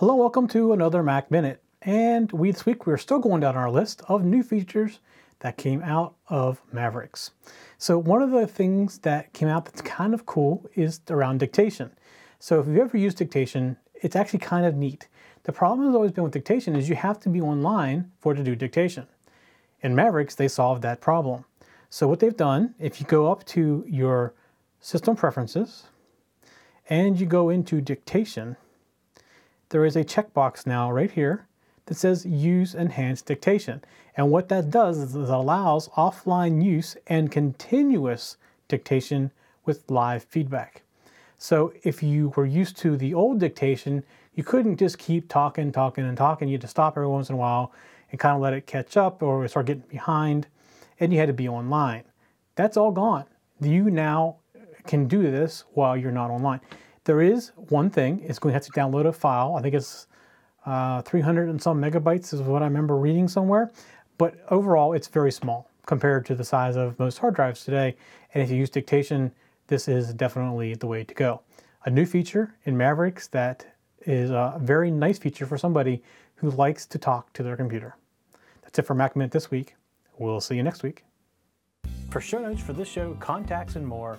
Hello, welcome to another Mac Minute. And we this week we're still going down our list of new features that came out of Mavericks. So one of the things that came out that's kind of cool is around dictation. So if you've ever used dictation, it's actually kind of neat. The problem has always been with dictation is you have to be online for to do dictation. In Mavericks, they solved that problem. So what they've done, if you go up to your system preferences and you go into dictation, there is a checkbox now right here that says use enhanced dictation. And what that does is it allows offline use and continuous dictation with live feedback. So if you were used to the old dictation, you couldn't just keep talking, talking, and talking. You had to stop every once in a while and kind of let it catch up or start getting behind, and you had to be online. That's all gone. You now can do this while you're not online. There is one thing, it's going to have to download a file. I think it's uh, 300 and some megabytes is what I remember reading somewhere. But overall, it's very small compared to the size of most hard drives today. And if you use dictation, this is definitely the way to go. A new feature in Mavericks that is a very nice feature for somebody who likes to talk to their computer. That's it for Mac Minute this week. We'll see you next week. For show notes for this show, contacts, and more,